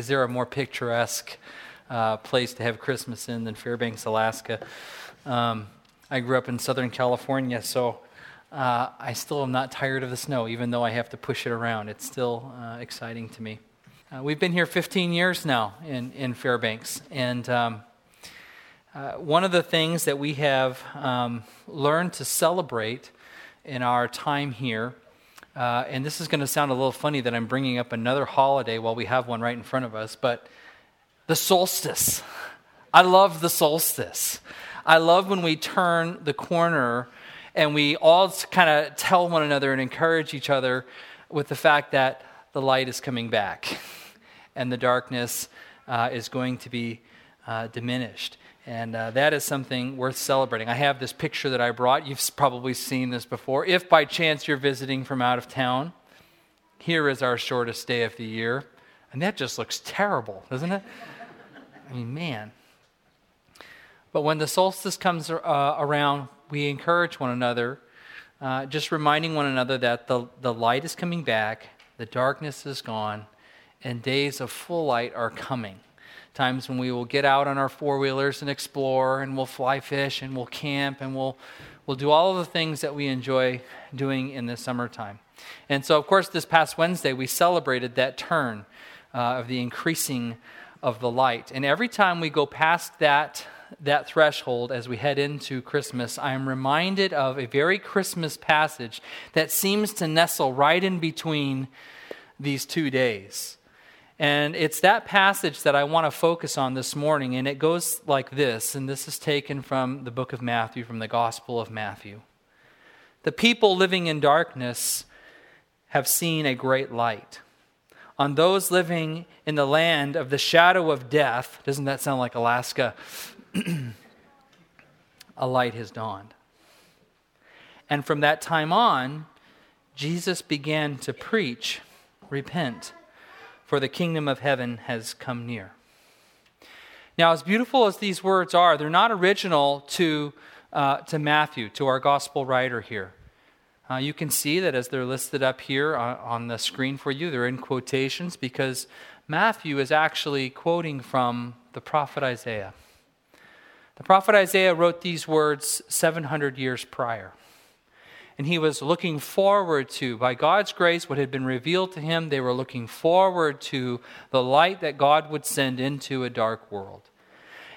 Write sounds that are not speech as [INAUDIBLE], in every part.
is there a more picturesque uh, place to have Christmas in than Fairbanks, Alaska? Um, I grew up in Southern California, so uh, I still am not tired of the snow, even though I have to push it around. It's still uh, exciting to me. Uh, we've been here 15 years now in, in Fairbanks, and um, uh, one of the things that we have um, learned to celebrate in our time here, uh, and this is going to sound a little funny that I'm bringing up another holiday while we have one right in front of us, but the solstice. [LAUGHS] I love the solstice. I love when we turn the corner and we all kind of tell one another and encourage each other with the fact that the light is coming back [LAUGHS] and the darkness uh, is going to be uh, diminished. And uh, that is something worth celebrating. I have this picture that I brought. You've probably seen this before. If by chance you're visiting from out of town, here is our shortest day of the year. And that just looks terrible, doesn't it? I mean, man. But when the solstice comes uh, around, we encourage one another, uh, just reminding one another that the, the light is coming back, the darkness is gone, and days of full light are coming. Times when we will get out on our four wheelers and explore, and we'll fly fish, and we'll camp, and we'll, we'll do all of the things that we enjoy doing in the summertime. And so, of course, this past Wednesday, we celebrated that turn uh, of the increasing of the light. And every time we go past that that threshold as we head into Christmas, I am reminded of a very Christmas passage that seems to nestle right in between these two days. And it's that passage that I want to focus on this morning, and it goes like this, and this is taken from the book of Matthew, from the Gospel of Matthew. The people living in darkness have seen a great light. On those living in the land of the shadow of death, doesn't that sound like Alaska? [CLEARS THROAT] a light has dawned. And from that time on, Jesus began to preach, Repent, for the kingdom of heaven has come near. Now, as beautiful as these words are, they're not original to, uh, to Matthew, to our gospel writer here. Uh, you can see that as they're listed up here on, on the screen for you, they're in quotations because Matthew is actually quoting from the prophet Isaiah. The prophet Isaiah wrote these words 700 years prior. And he was looking forward to, by God's grace, what had been revealed to him. They were looking forward to the light that God would send into a dark world.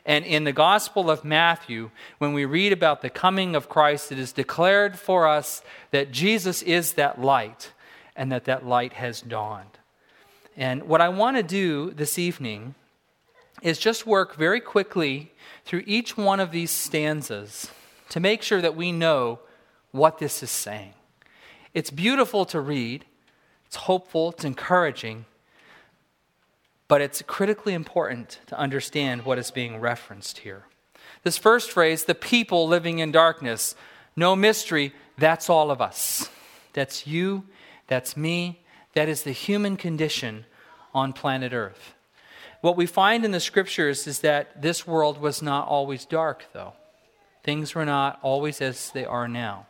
And in the Gospel of Matthew, when we read about the coming of Christ, it is declared for us that Jesus is that light and that that light has dawned. And what I want to do this evening is just work very quickly through each one of these stanzas to make sure that we know what this is saying. It's beautiful to read, it's hopeful, it's encouraging, but it's critically important to understand what is being referenced here. This first phrase, the people living in darkness, no mystery, that's all of us. That's you, that's me, that is the human condition on planet Earth. What we find in the scriptures is that this world was not always dark, though. Things were not always as they are now.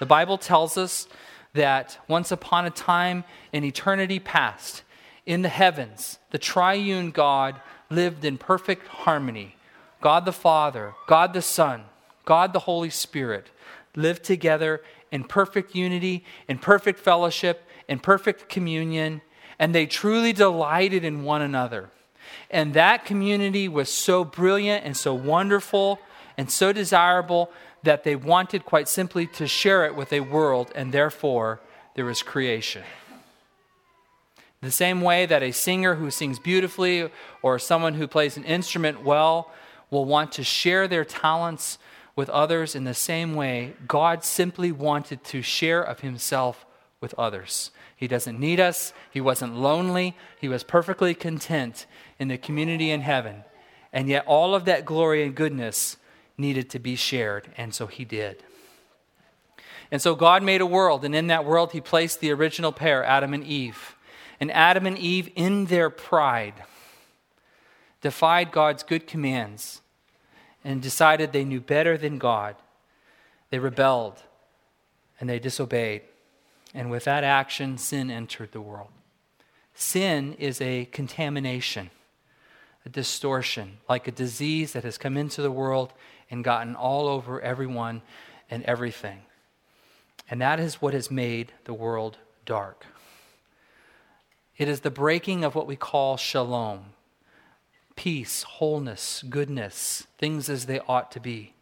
The Bible tells us that once upon a time in eternity past, in the heavens, the triune God lived in perfect harmony. God the Father, God the Son, God the Holy Spirit lived together in perfect unity, in perfect fellowship, in perfect communion, and they truly delighted in one another. And that community was so brilliant and so wonderful and so desirable that they wanted quite simply to share it with a world, and therefore there was creation. The same way that a singer who sings beautifully or someone who plays an instrument well will want to share their talents with others, in the same way, God simply wanted to share of himself with others. He doesn't need us. He wasn't lonely. He was perfectly content in the community in heaven. And yet, all of that glory and goodness needed to be shared, and so He did. And so, God made a world, and in that world, He placed the original pair, Adam and Eve. And Adam and Eve, in their pride, defied God's good commands and decided they knew better than God. They rebelled and they disobeyed. And with that action, sin entered the world. sin is a contamination, a distortion, like a disease that has come into the world and gotten all over everyone and everything. And that is what has made the world dark. It is the breaking of what we call shalom peace, wholeness, goodness, things as they ought to be.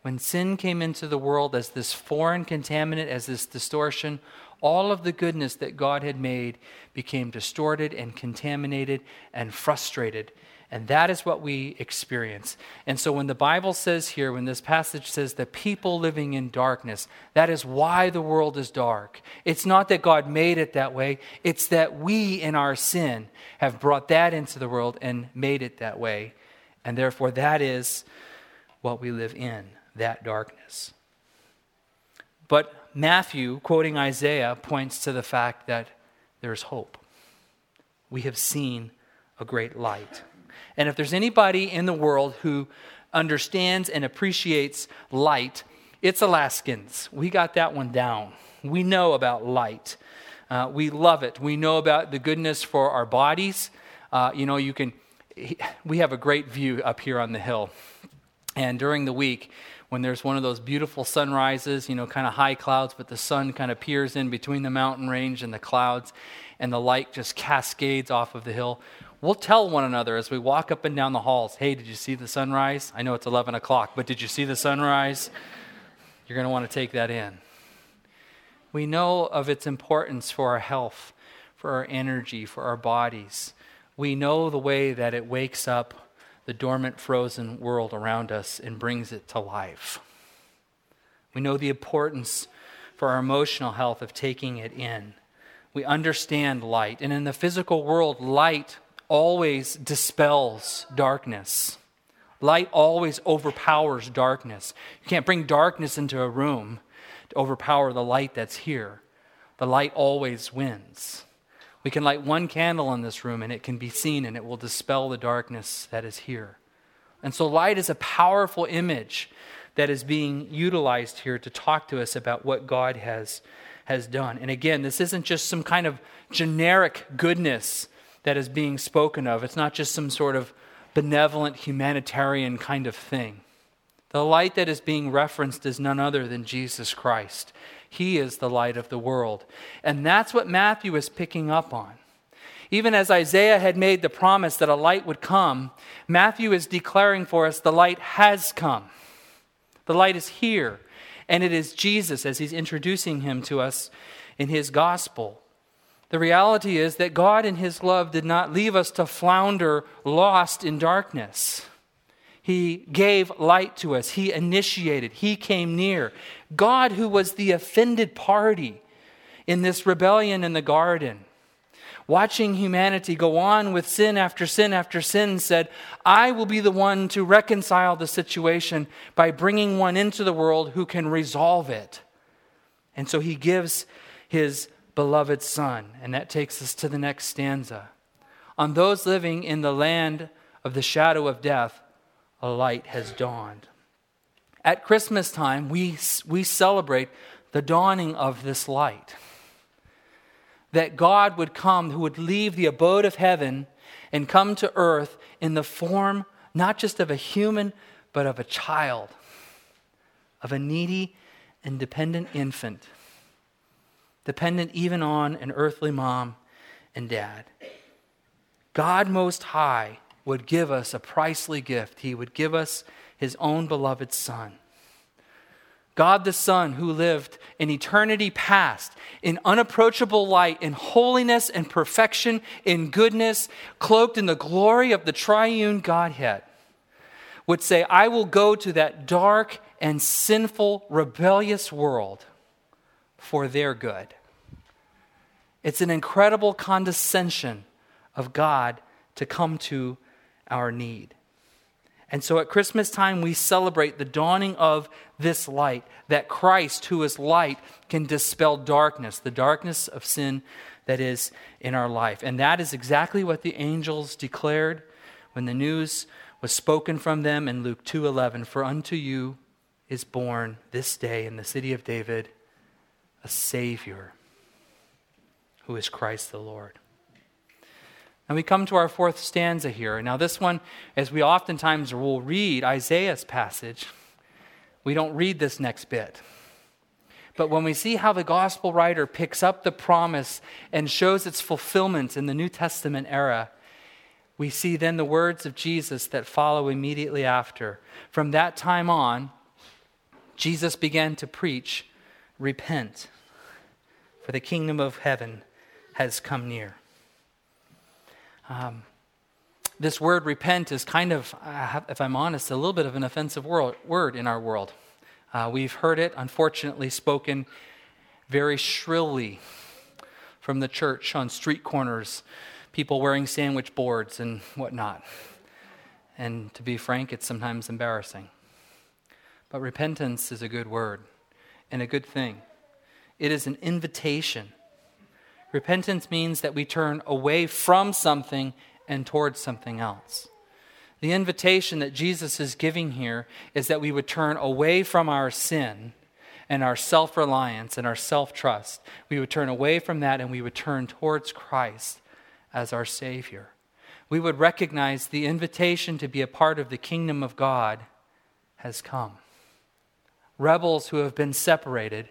When sin came into the world as this foreign contaminant, as this distortion, all of the goodness that God had made became distorted and contaminated and frustrated and that is what we experience. And so when the Bible says here, when this passage says the people living in darkness, that is why the world is dark. It's not that God made it that way, it's that we in our sin have brought that into the world and made it that way. And therefore, that is what we live in, that darkness. But Matthew, quoting Isaiah, points to the fact that there's hope. We have seen a great light. And if there's anybody in the world who understands and appreciates light, it's Alaskans. We got that one down. We know about light. Uh, we love it. We know about the goodness for our bodies. Uh, you know, you can. We have a great view up here on the hill, and during the week, when there's one of those beautiful sunrises, you know, kind of high clouds, but the sun kind of peers in between the mountain range and the clouds, and the light just cascades off of the hill. We'll tell one another as we walk up and down the halls, hey, did you see the sunrise? I know it's 11 o'clock, but did you see the sunrise? You're going to want to take that in. We know of its importance for our health, for our energy, for our bodies. We know the way that it wakes up the dormant, frozen world around us and brings it to life. We know the importance for our emotional health of taking it in. We understand light. And in the physical world, light always dispels darkness. Light always overpowers darkness. You can't bring darkness into a room to overpower the light that's here. The light always wins. We can light one candle in this room and it can be seen and it will dispel the darkness that is here. And so, light is a powerful image that is being utilized here to talk to us about what God has, has done. And again, this isn't just some kind of generic goodness that is being spoken of. It's not just some sort of benevolent humanitarian kind of thing. The light that is being referenced is none other than Jesus Christ. He is the light of the world. And that's what Matthew is picking up on. Even as Isaiah had made the promise that a light would come, Matthew is declaring for us the light has come. The light is here. And it is Jesus as he's introducing him to us in his gospel. The reality is that God, in His love, did not leave us to flounder lost in darkness. He gave light to us. He initiated. He came near. God, who was the offended party in this rebellion in the garden, watching humanity go on with sin after sin after sin, said, I will be the one to reconcile the situation by bringing one into the world who can resolve it. And so he gives his beloved Son. And that takes us to the next stanza. On those living in the land of the shadow of death, a light has dawned. At Christmas time, we, we celebrate the dawning of this light. That God would come, who would leave the abode of heaven and come to earth in the form not just of a human, but of a child, of a needy and dependent infant dependent even on an earthly mom and dad. God Most High would give us a pricely gift. He would give us His own beloved Son. God the Son, who lived in eternity past, in unapproachable light, in holiness and perfection, in goodness, cloaked in the glory of the triune Godhead, would say, I will go to that dark and sinful, rebellious world for their good. It's an incredible condescension of God to come to our need. And so at Christmas time, we celebrate the dawning of this light, that Christ, who is light, can dispel darkness, the darkness of sin that is in our life. And that is exactly what the angels declared when the news was spoken from them in Luke 2:11, "For unto you is born this day in the city of David a savior, who is Christ the Lord. And we come to our fourth stanza here. Now, this one, as we oftentimes will read Isaiah's passage, we don't read this next bit. But when we see how the gospel writer picks up the promise and shows its fulfillment in the New Testament era, we see then the words of Jesus that follow immediately after. From that time on, Jesus began to preach, Repent, for the kingdom of heaven has come near. Um, this word repent is kind of, if I'm honest, a little bit of an offensive word in our world. Uh, we've heard it, unfortunately, spoken very shrilly from the church on street corners, people wearing sandwich boards and whatnot. And to be frank, it's sometimes embarrassing. But repentance is a good word and a good thing. It is an invitation Repentance means that we turn away from something and towards something else. The invitation that Jesus is giving here is that we would turn away from our sin and our self reliance and our self trust. We would turn away from that and we would turn towards Christ as our Savior. We would recognize the invitation to be a part of the kingdom of God has come. Rebels who have been separated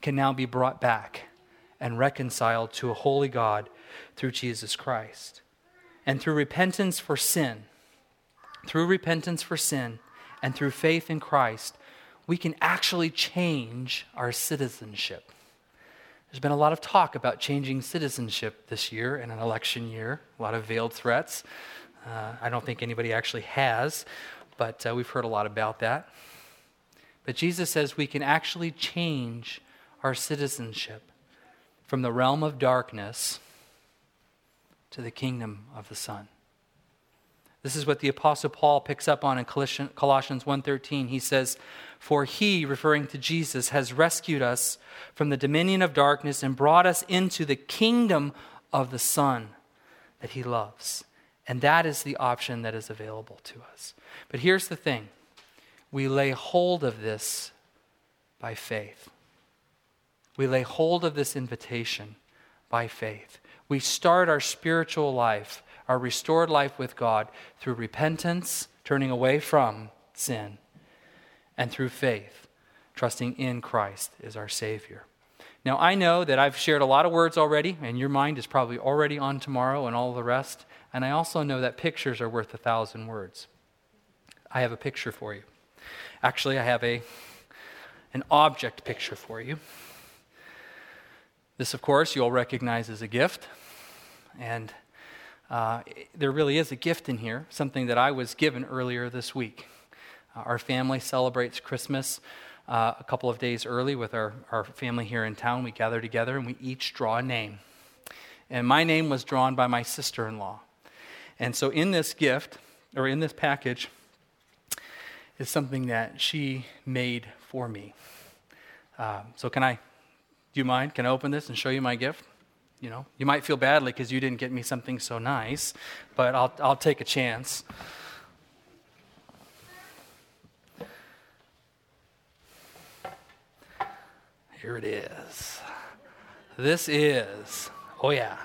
can now be brought back and reconciled to a holy God through Jesus Christ. And through repentance for sin, through repentance for sin, and through faith in Christ, we can actually change our citizenship. There's been a lot of talk about changing citizenship this year in an election year, a lot of veiled threats. Uh, I don't think anybody actually has, but uh, we've heard a lot about that. But Jesus says we can actually change our citizenship from the realm of darkness to the kingdom of the Son. This is what the apostle Paul picks up on in Colossians 1:13. He says, "For he, referring to Jesus, has rescued us from the dominion of darkness and brought us into the kingdom of the Son that he loves." And that is the option that is available to us. But here's the thing. We lay hold of this by faith. We lay hold of this invitation by faith. We start our spiritual life, our restored life with God, through repentance, turning away from sin, and through faith, trusting in Christ as our Savior. Now, I know that I've shared a lot of words already, and your mind is probably already on tomorrow and all the rest. And I also know that pictures are worth a thousand words. I have a picture for you. Actually, I have a, an object picture for you. This, of course, you'll recognize as a gift. And uh, there really is a gift in here, something that I was given earlier this week. Uh, our family celebrates Christmas uh, a couple of days early with our, our family here in town. We gather together and we each draw a name. And my name was drawn by my sister in law. And so in this gift, or in this package, is something that she made for me. Um, so, can I do you mind? Can I open this and show you my gift? You know, you might feel badly because you didn't get me something so nice, but I'll, I'll take a chance. Here it is. This is, oh yeah,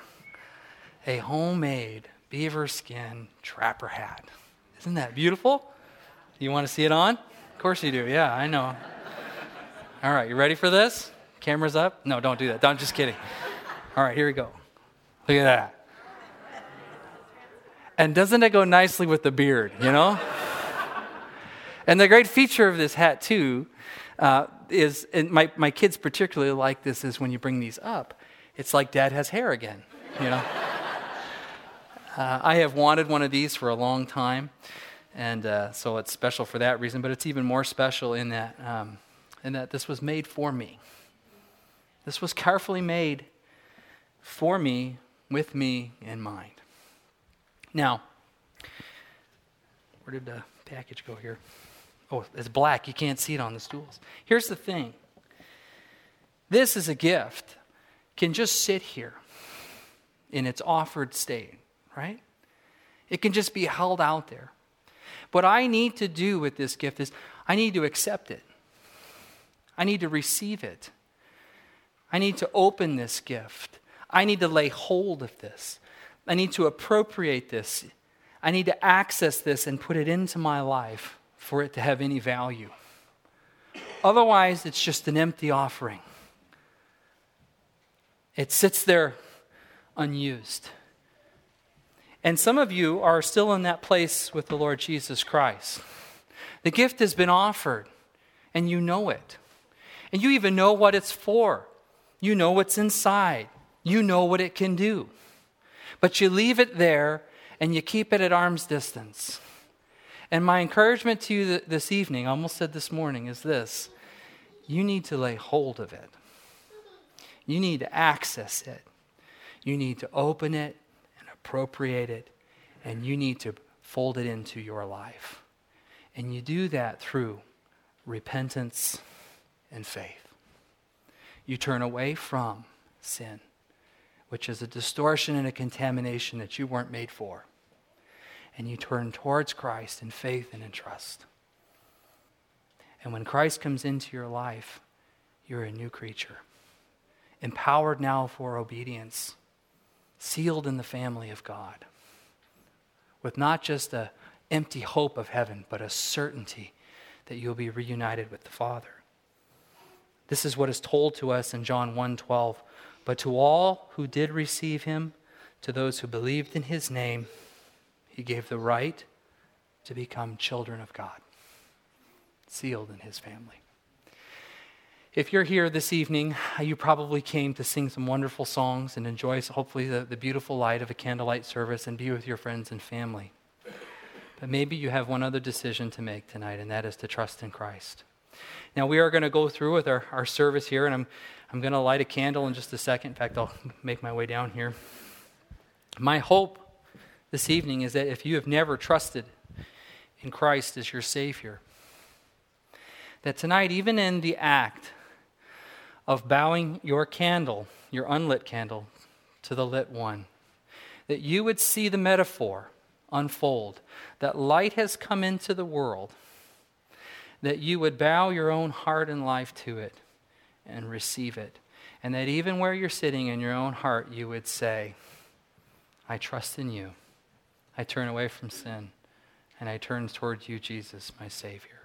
a homemade beaver skin trapper hat. Isn't that beautiful? You want to see it on? Of course you do. Yeah, I know. All right, you ready for this? Cameras up? No, don't do that. I'm just kidding. All right, here we go. Look at that. And doesn't it go nicely with the beard, you know? and the great feature of this hat, too, uh, is, and my, my kids particularly like this, is when you bring these up, it's like dad has hair again, you know? [LAUGHS] uh, I have wanted one of these for a long time, and uh, so it's special for that reason, but it's even more special in that, um, in that this was made for me. This was carefully made for me, with me in mind. Now, where did the package go here? Oh, it's black. You can't see it on the stools. Here's the thing this is a gift, can just sit here in its offered state, right? It can just be held out there. What I need to do with this gift is I need to accept it, I need to receive it. I need to open this gift. I need to lay hold of this. I need to appropriate this. I need to access this and put it into my life for it to have any value. Otherwise, it's just an empty offering. It sits there unused. And some of you are still in that place with the Lord Jesus Christ. The gift has been offered, and you know it. And you even know what it's for. You know what's inside. You know what it can do. But you leave it there and you keep it at arm's distance. And my encouragement to you this evening, I almost said this morning, is this you need to lay hold of it. You need to access it. You need to open it and appropriate it, and you need to fold it into your life. And you do that through repentance and faith. You turn away from sin, which is a distortion and a contamination that you weren't made for and you turn towards Christ in faith and in trust. And when Christ comes into your life, you're a new creature, empowered now for obedience, sealed in the family of God, with not just a empty hope of heaven, but a certainty that you'll be reunited with the Father. This is what is told to us in John 1:12. But to all who did receive him, to those who believed in his name, he gave the right to become children of God, sealed in his family. If you're here this evening, you probably came to sing some wonderful songs and enjoy, hopefully, the, the beautiful light of a candlelight service and be with your friends and family. But maybe you have one other decision to make tonight, and that is to trust in Christ. Now, we are going to go through with our, our service here, and I'm, I'm going to light a candle in just a second. In fact, I'll make my way down here. My hope this evening is that if you have never trusted in Christ as your Savior, that tonight, even in the act of bowing your candle, your unlit candle, to the lit one, that you would see the metaphor unfold, that light has come into the world, that you would bow your own heart and life to it and receive it, and that even where you're sitting in your own heart, you would say, I trust in you. I turn away from sin and I turn towards you, Jesus, my Savior.